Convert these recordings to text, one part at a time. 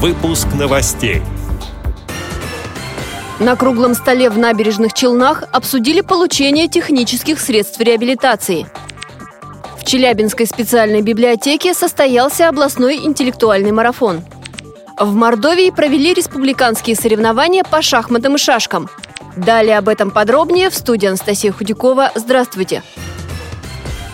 Выпуск новостей. На круглом столе в набережных Челнах обсудили получение технических средств реабилитации. В Челябинской специальной библиотеке состоялся областной интеллектуальный марафон. В Мордовии провели республиканские соревнования по шахматам и шашкам. Далее об этом подробнее в студии Анастасия Худякова. Здравствуйте! Здравствуйте!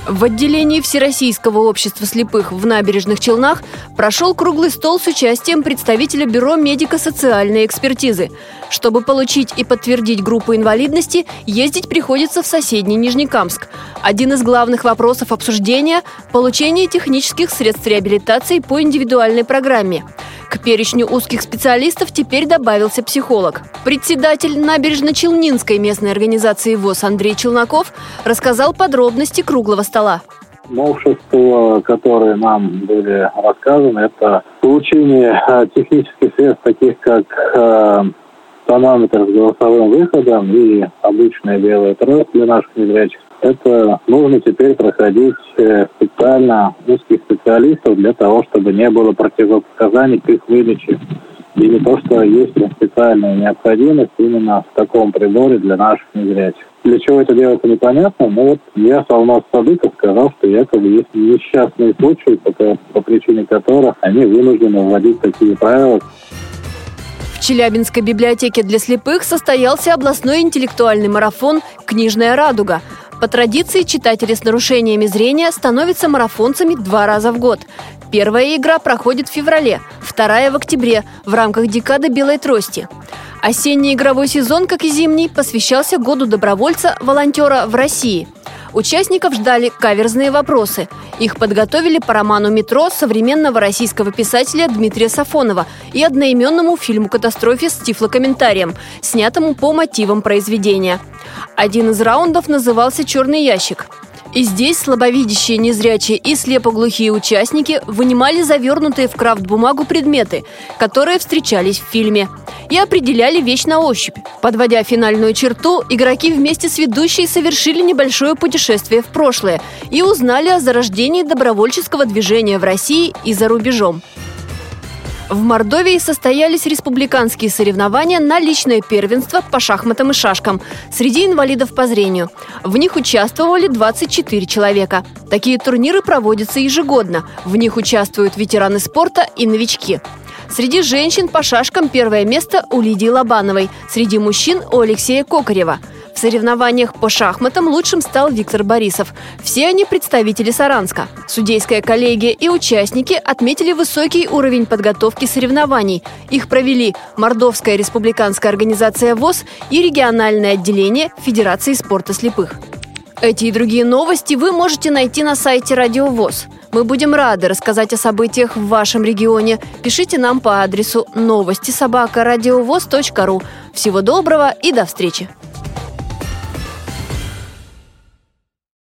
В отделении Всероссийского общества слепых в набережных Челнах прошел круглый стол с участием представителя Бюро медико-социальной экспертизы. Чтобы получить и подтвердить группу инвалидности, ездить приходится в соседний Нижнекамск. Один из главных вопросов обсуждения – получение технических средств реабилитации по индивидуальной программе – к перечню узких специалистов теперь добавился психолог. Председатель набережно-Челнинской местной организации ВОЗ Андрей Челноков рассказал подробности круглого стола. Новшества, которые нам были рассказаны, это получение э, технических средств, таких как э, тонометр с голосовым выходом и обычная белая трость для наших незрячих это нужно теперь проходить э, специально узких специалистов для того, чтобы не было противопоказаний к их выдаче. И не то, что есть специальная необходимость именно в таком приборе для наших незрячих. Для чего это делается непонятно, но вот я Салмас Садыков сказал, что якобы есть несчастные случаи, по, по причине которых они вынуждены вводить такие правила. В Челябинской библиотеке для слепых состоялся областной интеллектуальный марафон «Книжная радуга», по традиции читатели с нарушениями зрения становятся марафонцами два раза в год. Первая игра проходит в феврале, вторая в октябре в рамках декады белой трости. Осенний игровой сезон, как и зимний, посвящался году добровольца-волонтера в России – Участников ждали каверзные вопросы. Их подготовили по роману «Метро» современного российского писателя Дмитрия Сафонова и одноименному фильму-катастрофе с тифлокомментарием, снятому по мотивам произведения. Один из раундов назывался «Черный ящик». И здесь слабовидящие, незрячие и слепоглухие участники вынимали завернутые в крафт-бумагу предметы, которые встречались в фильме, и определяли вещь на ощупь. Подводя финальную черту, игроки вместе с ведущей совершили небольшое путешествие в прошлое и узнали о зарождении добровольческого движения в России и за рубежом. В Мордовии состоялись республиканские соревнования на личное первенство по шахматам и шашкам среди инвалидов по зрению. В них участвовали 24 человека. Такие турниры проводятся ежегодно. В них участвуют ветераны спорта и новички. Среди женщин по шашкам первое место у Лидии Лобановой, среди мужчин у Алексея Кокарева – в соревнованиях по шахматам лучшим стал Виктор Борисов. Все они представители Саранска. Судейская коллегия и участники отметили высокий уровень подготовки соревнований. Их провели Мордовская республиканская организация ВОЗ и региональное отделение Федерации спорта слепых. Эти и другие новости вы можете найти на сайте Радио ВОЗ. Мы будем рады рассказать о событиях в вашем регионе. Пишите нам по адресу новости собака ру. Всего доброго и до встречи!